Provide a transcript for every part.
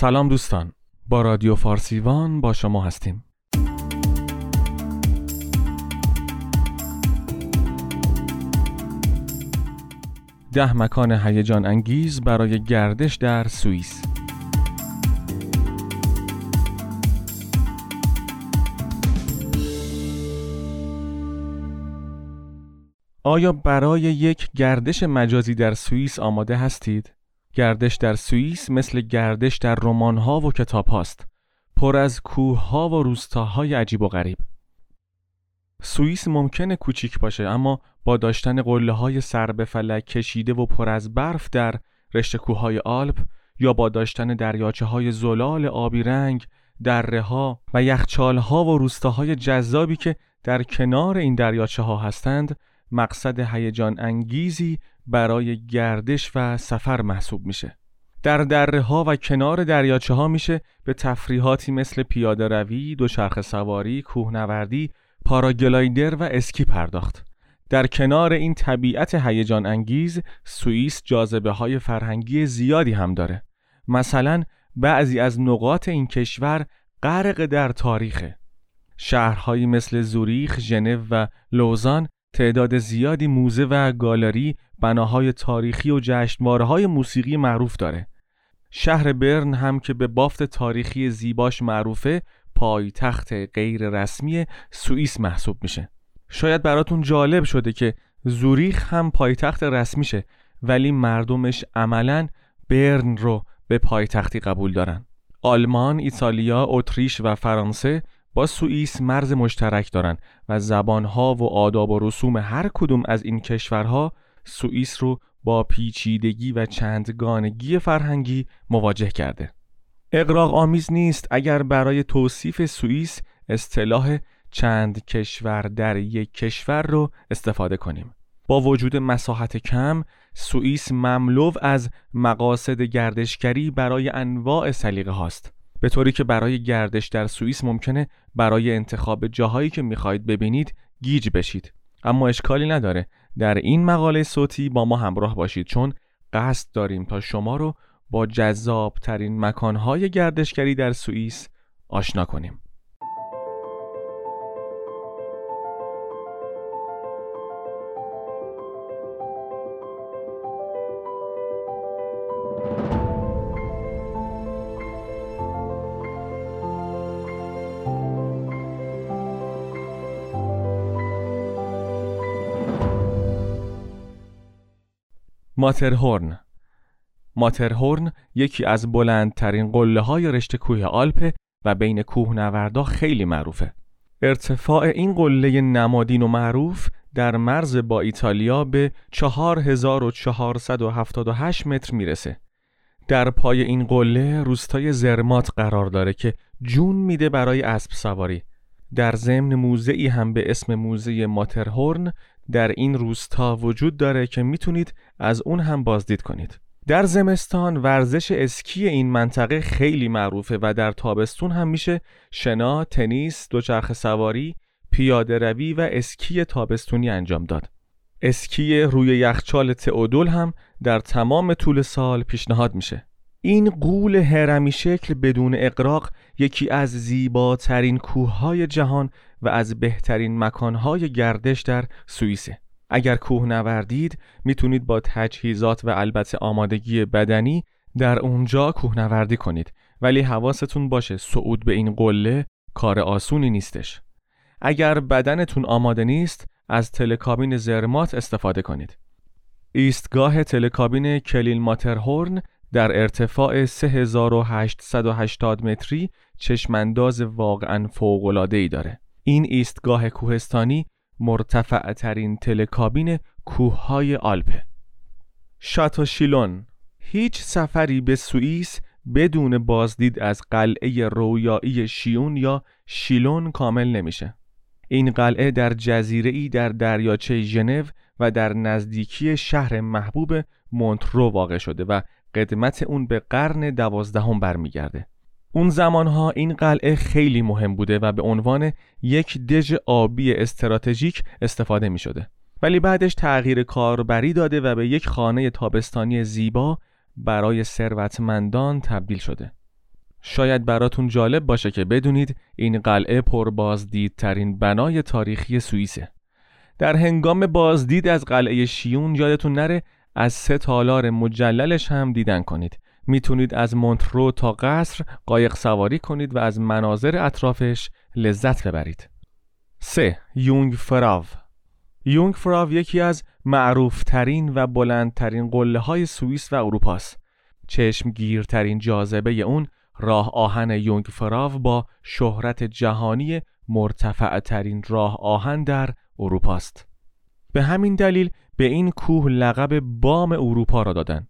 سلام دوستان. با رادیو فارسیوان با شما هستیم. ده مکان هیجان انگیز برای گردش در سوئیس. آیا برای یک گردش مجازی در سوئیس آماده هستید؟ گردش در سوئیس مثل گردش در رمان‌ها و کتاب هاست. پر از کوه‌ها و روستاهای عجیب و غریب. سوئیس ممکنه کوچیک باشه اما با داشتن قله های سر به فلک کشیده و پر از برف در رشته کوههای آلپ یا با داشتن دریاچه های زلال آبی رنگ دره ها و یخچال ها و روستاهای جذابی که در کنار این دریاچه ها هستند مقصد هیجان انگیزی برای گردش و سفر محسوب میشه در دره ها و کنار دریاچه ها میشه به تفریحاتی مثل پیاده روی، دوچرخه سواری، کوهنوردی، پاراگلایدر و اسکی پرداخت. در کنار این طبیعت هیجان انگیز سوئیس جاذبه های فرهنگی زیادی هم داره. مثلا بعضی از نقاط این کشور غرق در تاریخه. شهرهایی مثل زوریخ، ژنو و لوزان تعداد زیادی موزه و گالری بناهای تاریخی و جشنواره‌های موسیقی معروف داره. شهر برن هم که به بافت تاریخی زیباش معروفه پایتخت غیر رسمی سوئیس محسوب میشه. شاید براتون جالب شده که زوریخ هم پایتخت رسمیشه ولی مردمش عملا برن رو به پایتختی قبول دارن. آلمان، ایتالیا، اتریش و فرانسه با سوئیس مرز مشترک دارن و زبانها و آداب و رسوم هر کدوم از این کشورها سوئیس رو با پیچیدگی و چندگانگی فرهنگی مواجه کرده. اقراق آمیز نیست اگر برای توصیف سوئیس اصطلاح چند کشور در یک کشور رو استفاده کنیم. با وجود مساحت کم، سوئیس مملو از مقاصد گردشگری برای انواع سلیقه هاست. به طوری که برای گردش در سوئیس ممکنه برای انتخاب جاهایی که می‌خواهید ببینید گیج بشید. اما اشکالی نداره. در این مقاله صوتی با ما همراه باشید چون قصد داریم تا شما رو با جذاب ترین مکانهای گردشگری در سوئیس آشنا کنیم. ماترهورن ماترهورن یکی از بلندترین قله های رشته کوه آلپ و بین کوهنوردا خیلی معروفه. ارتفاع این قله نمادین و معروف در مرز با ایتالیا به 4478 متر می‌رسه. در پای این قله روستای زرمات قرار داره که جون میده برای اسب سواری. در ضمن موزعی هم به اسم موزه ماترهورن در این روستا وجود داره که می‌تونید از اون هم بازدید کنید. در زمستان ورزش اسکی این منطقه خیلی معروفه و در تابستون هم میشه شنا، تنیس، دوچرخه سواری، پیاده روی و اسکی تابستونی انجام داد. اسکی روی یخچال تئودول هم در تمام طول سال پیشنهاد میشه. این قول هرمی شکل بدون اقراق یکی از زیباترین کوههای جهان و از بهترین مکانهای گردش در سوئیسه. اگر کوه نوردید می‌تونید با تجهیزات و البته آمادگی بدنی در اونجا کوهنوردی کنید ولی حواستون باشه صعود به این قله کار آسونی نیستش. اگر بدنتون آماده نیست از تلکابین زرمات استفاده کنید. ایستگاه تلکابین کلیل ماترهورن در ارتفاع 3880 متری چشمانداز واقعا فوق‌العاده‌ای داره. این ایستگاه کوهستانی مرتفع ترین تلکابین کوههای آلپه. شاتو شیلون هیچ سفری به سوئیس بدون بازدید از قلعه رویایی شیون یا شیلون کامل نمیشه. این قلعه در جزیره در دریاچه ژنو و در نزدیکی شهر محبوب مونترو واقع شده و قدمت اون به قرن دوازدهم برمیگرده. اون زمانها این قلعه خیلی مهم بوده و به عنوان یک دژ آبی استراتژیک استفاده می شده. ولی بعدش تغییر کاربری داده و به یک خانه تابستانی زیبا برای ثروتمندان تبدیل شده. شاید براتون جالب باشه که بدونید این قلعه پربازدیدترین بنای تاریخی سوئیسه. در هنگام بازدید از قلعه شیون یادتون نره از سه تالار مجللش هم دیدن کنید. می‌تونید از مونترو تا قصر قایق سواری کنید و از مناظر اطرافش لذت ببرید. 3. یونگ فراو یونگ فراو یکی از معروفترین و بلندترین قله های سوئیس و اروپاست. چشمگیرترین جاذبه اون راه آهن یونگ فراو با شهرت جهانی مرتفع ترین راه آهن در اروپاست. به همین دلیل به این کوه لقب بام اروپا را دادن.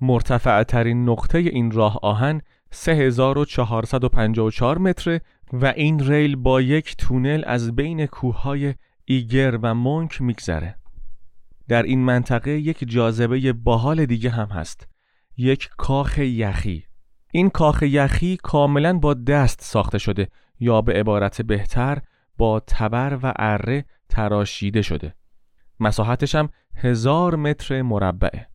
مرتفع ترین نقطه این راه آهن 3454 متر و این ریل با یک تونل از بین کوههای ایگر و مونک میگذره. در این منطقه یک جاذبه باحال دیگه هم هست. یک کاخ یخی. این کاخ یخی کاملا با دست ساخته شده یا به عبارت بهتر با تبر و اره تراشیده شده. مساحتش هم هزار متر مربعه.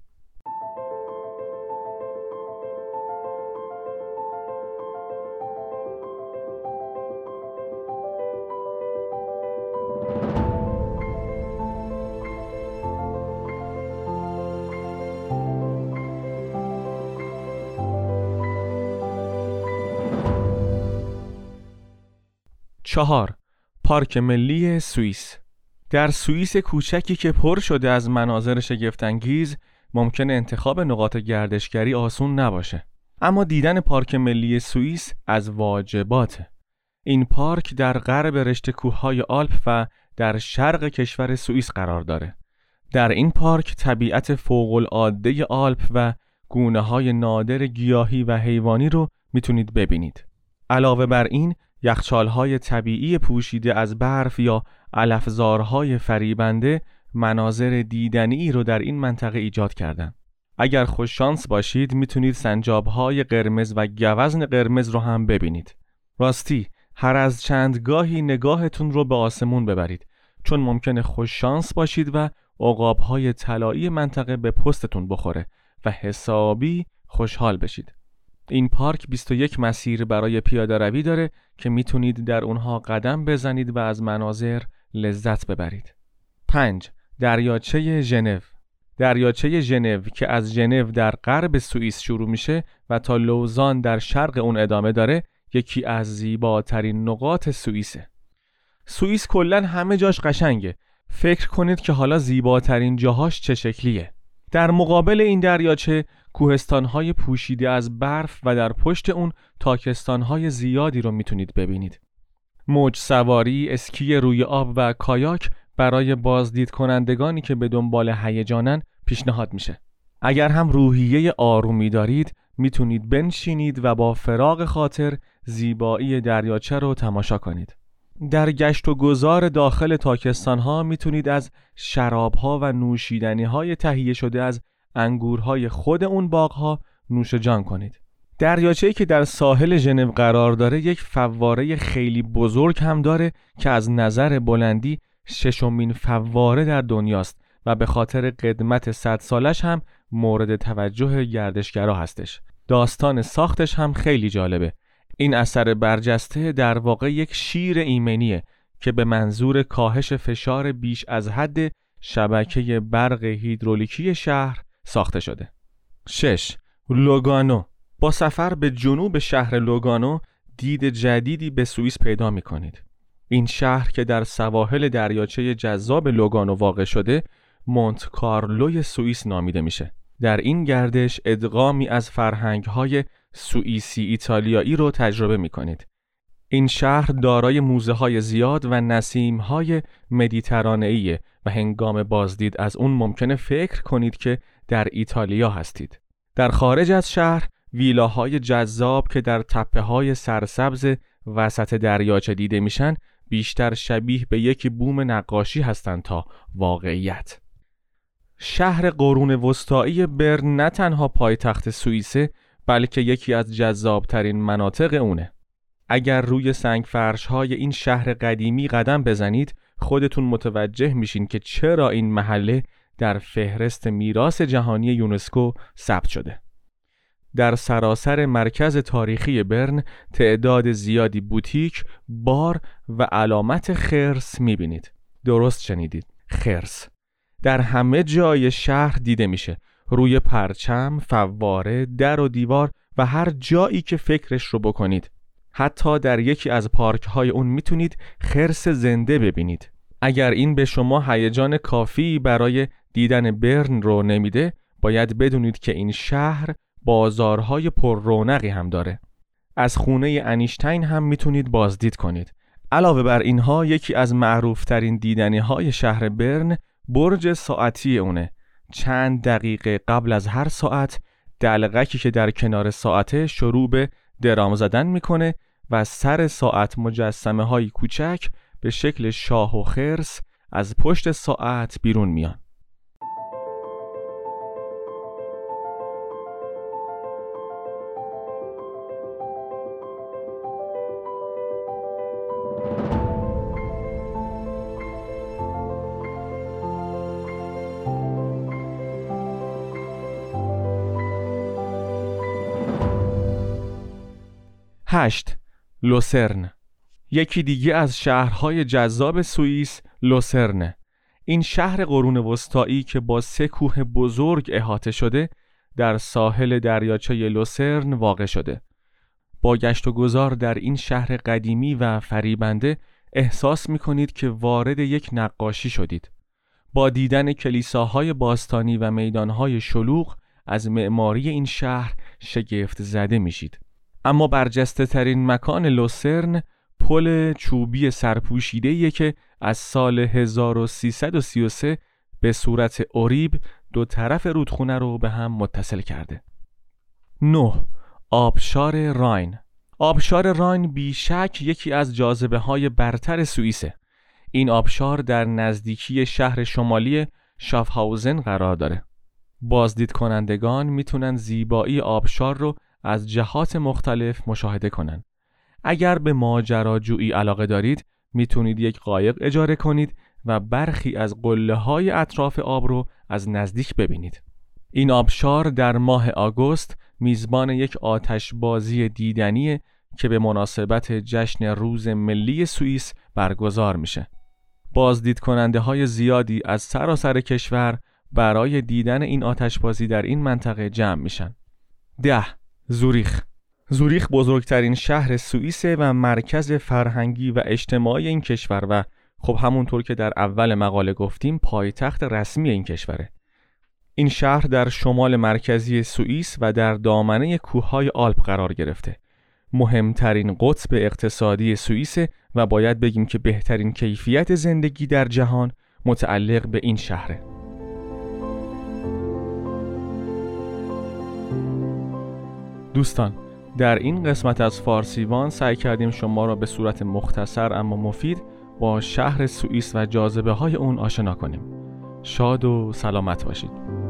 چهار پارک ملی سوئیس در سوئیس کوچکی که پر شده از مناظر شگفتانگیز ممکن انتخاب نقاط گردشگری آسون نباشه. اما دیدن پارک ملی سوئیس از واجباته. این پارک در غرب رشته کوههای آلپ و در شرق کشور سوئیس قرار داره. در این پارک طبیعت فوق العاده آلپ و گونه های نادر گیاهی و حیوانی رو می‌تونید ببینید. علاوه بر این یخچالهای طبیعی پوشیده از برف یا علفزارهای فریبنده مناظر دیدنی رو در این منطقه ایجاد کردن. اگر خوششانس باشید می‌تونید سنجابهای قرمز و گوزن قرمز رو هم ببینید. راستی هر از چند گاهی نگاهتون رو به آسمون ببرید چون ممکنه خوششانس باشید و عقابهای طلایی منطقه به پستتون بخوره و حسابی خوشحال بشید. این پارک 21 مسیر برای پیاده روی داره که می‌تونید در اونها قدم بزنید و از مناظر لذت ببرید. 5. دریاچه ژنو دریاچه ژنو که از ژنو در غرب سوئیس شروع میشه و تا لوزان در شرق اون ادامه داره یکی از زیباترین نقاط سوئیسه. سوئیس کلا همه جاش قشنگه. فکر کنید که حالا زیباترین جاهاش چه شکلیه. در مقابل این دریاچه کوهستانهای پوشیده از برف و در پشت اون تاکستانهای زیادی رو می‌تونید ببینید. موج سواری، اسکی روی آب و کایاک برای بازدید کنندگانی که به دنبال هیجانن پیشنهاد میشه. اگر هم روحیه آرومی دارید می‌تونید بنشینید و با فراغ خاطر زیبایی دریاچه رو تماشا کنید. در گشت و گذار داخل تاکستان ها می‌تونید از شراب ها و نوشیدنی های تهیه شده از انگورهای خود اون باغها نوش جان کنید. دریاچه‌ای که در ساحل ژنو قرار داره یک فواره خیلی بزرگ هم داره که از نظر بلندی ششمین فواره در دنیاست و به خاطر قدمت صد سالش هم مورد توجه گردشگرا هستش. داستان ساختش هم خیلی جالبه. این اثر برجسته در واقع یک شیر ایمنیه که به منظور کاهش فشار بیش از حد شبکه برق هیدرولیکی شهر ساخته شده 6. لوگانو با سفر به جنوب شهر لوگانو دید جدیدی به سوئیس پیدا می کنید. این شهر که در سواحل دریاچه جذاب لوگانو واقع شده مونت کارلوی سوئیس نامیده میشه. در این گردش ادغامی از فرهنگ های سوئیسی ایتالیایی رو تجربه می کنید. این شهر دارای موزه های زیاد و نسیم های مدیترانه‌ایه و هنگام بازدید از اون ممکنه فکر کنید که در ایتالیا هستید. در خارج از شهر ویلاهای جذاب که در تپه های سرسبز وسط دریاچه دیده میشن بیشتر شبیه به یک بوم نقاشی هستند تا واقعیت. شهر قرون وسطایی برن نه تنها پایتخت سوئیسه بلکه یکی از جذابترین مناطق اونه. اگر روی سنگ فرش های این شهر قدیمی قدم بزنید خودتون متوجه میشین که چرا این محله در فهرست میراث جهانی یونسکو ثبت شده. در سراسر مرکز تاریخی برن تعداد زیادی بوتیک، بار و علامت خرس می‌بینید. درست شنیدید. خرس. در همه جای شهر دیده میشه. روی پرچم، فواره، در و دیوار و هر جایی که فکرش رو بکنید. حتی در یکی از پارک های اون می‌تونید خرس زنده ببینید. اگر این به شما هیجان کافی برای دیدن برن رو نمیده باید بدونید که این شهر بازارهای پر رونقی هم داره. از خونه انیشتین هم می‌تونید بازدید کنید. علاوه بر اینها یکی از معروفترین دیدنی های شهر برن برج ساعتی اونه. چند دقیقه قبل از هر ساعت دلغکی که در کنار ساعته شروع به درام زدن می‌کنه و سر ساعت مجسمه های کوچک به شکل شاه و خرس از پشت ساعت بیرون میان. هشت لوسرن. یکی دیگه از شهرهای جذاب سوئیس لوسرنه این شهر قرون وسطایی که با سه کوه بزرگ احاطه شده در ساحل دریاچه لوسرن واقع شده. با گشت و گذار در این شهر قدیمی و فریبنده احساس می کنید که وارد یک نقاشی شدید. با دیدن کلیساهای باستانی و میدانهای شلوغ از معماری این شهر شگفت زده میشید. اما برجسته ترین مکان لوسرن پل چوبی سرپوشیده که از سال 1333 به صورت اوریب دو طرف رودخونه رو به هم متصل کرده. 9. آبشار راین آبشار راین بیشک یکی از جاذبه های برتر سوئیسه. این آبشار در نزدیکی شهر شمالی شافهاوزن قرار داره. بازدید کنندگان می‌تونن زیبایی آبشار رو از جهات مختلف مشاهده کنند. اگر به ماجراجویی علاقه دارید می‌تونید یک قایق اجاره کنید و برخی از قله های اطراف آب رو از نزدیک ببینید. این آبشار در ماه آگوست میزبان یک آتش بازی دیدنی که به مناسبت جشن روز ملی سوئیس برگزار میشه. بازدید کننده های زیادی از سراسر کشور برای دیدن این آتشبازی در این منطقه جمع میشن. ده زوریخ. زوریخ بزرگترین شهر سوئیسه و مرکز فرهنگی و اجتماعی این کشور و خب همونطور که در اول مقاله گفتیم پایتخت رسمی این کشوره. این شهر در شمال مرکزی سوئیس و در دامنه کوههای آلپ قرار گرفته. مهمترین قطب اقتصادی سوئیس و باید بگیم که بهترین کیفیت زندگی در جهان متعلق به این شهره. دوستان در این قسمت از فارسیوان سعی کردیم شما را به صورت مختصر اما مفید با شهر سوئیس و جاذبه های اون آشنا کنیم. شاد و سلامت باشید.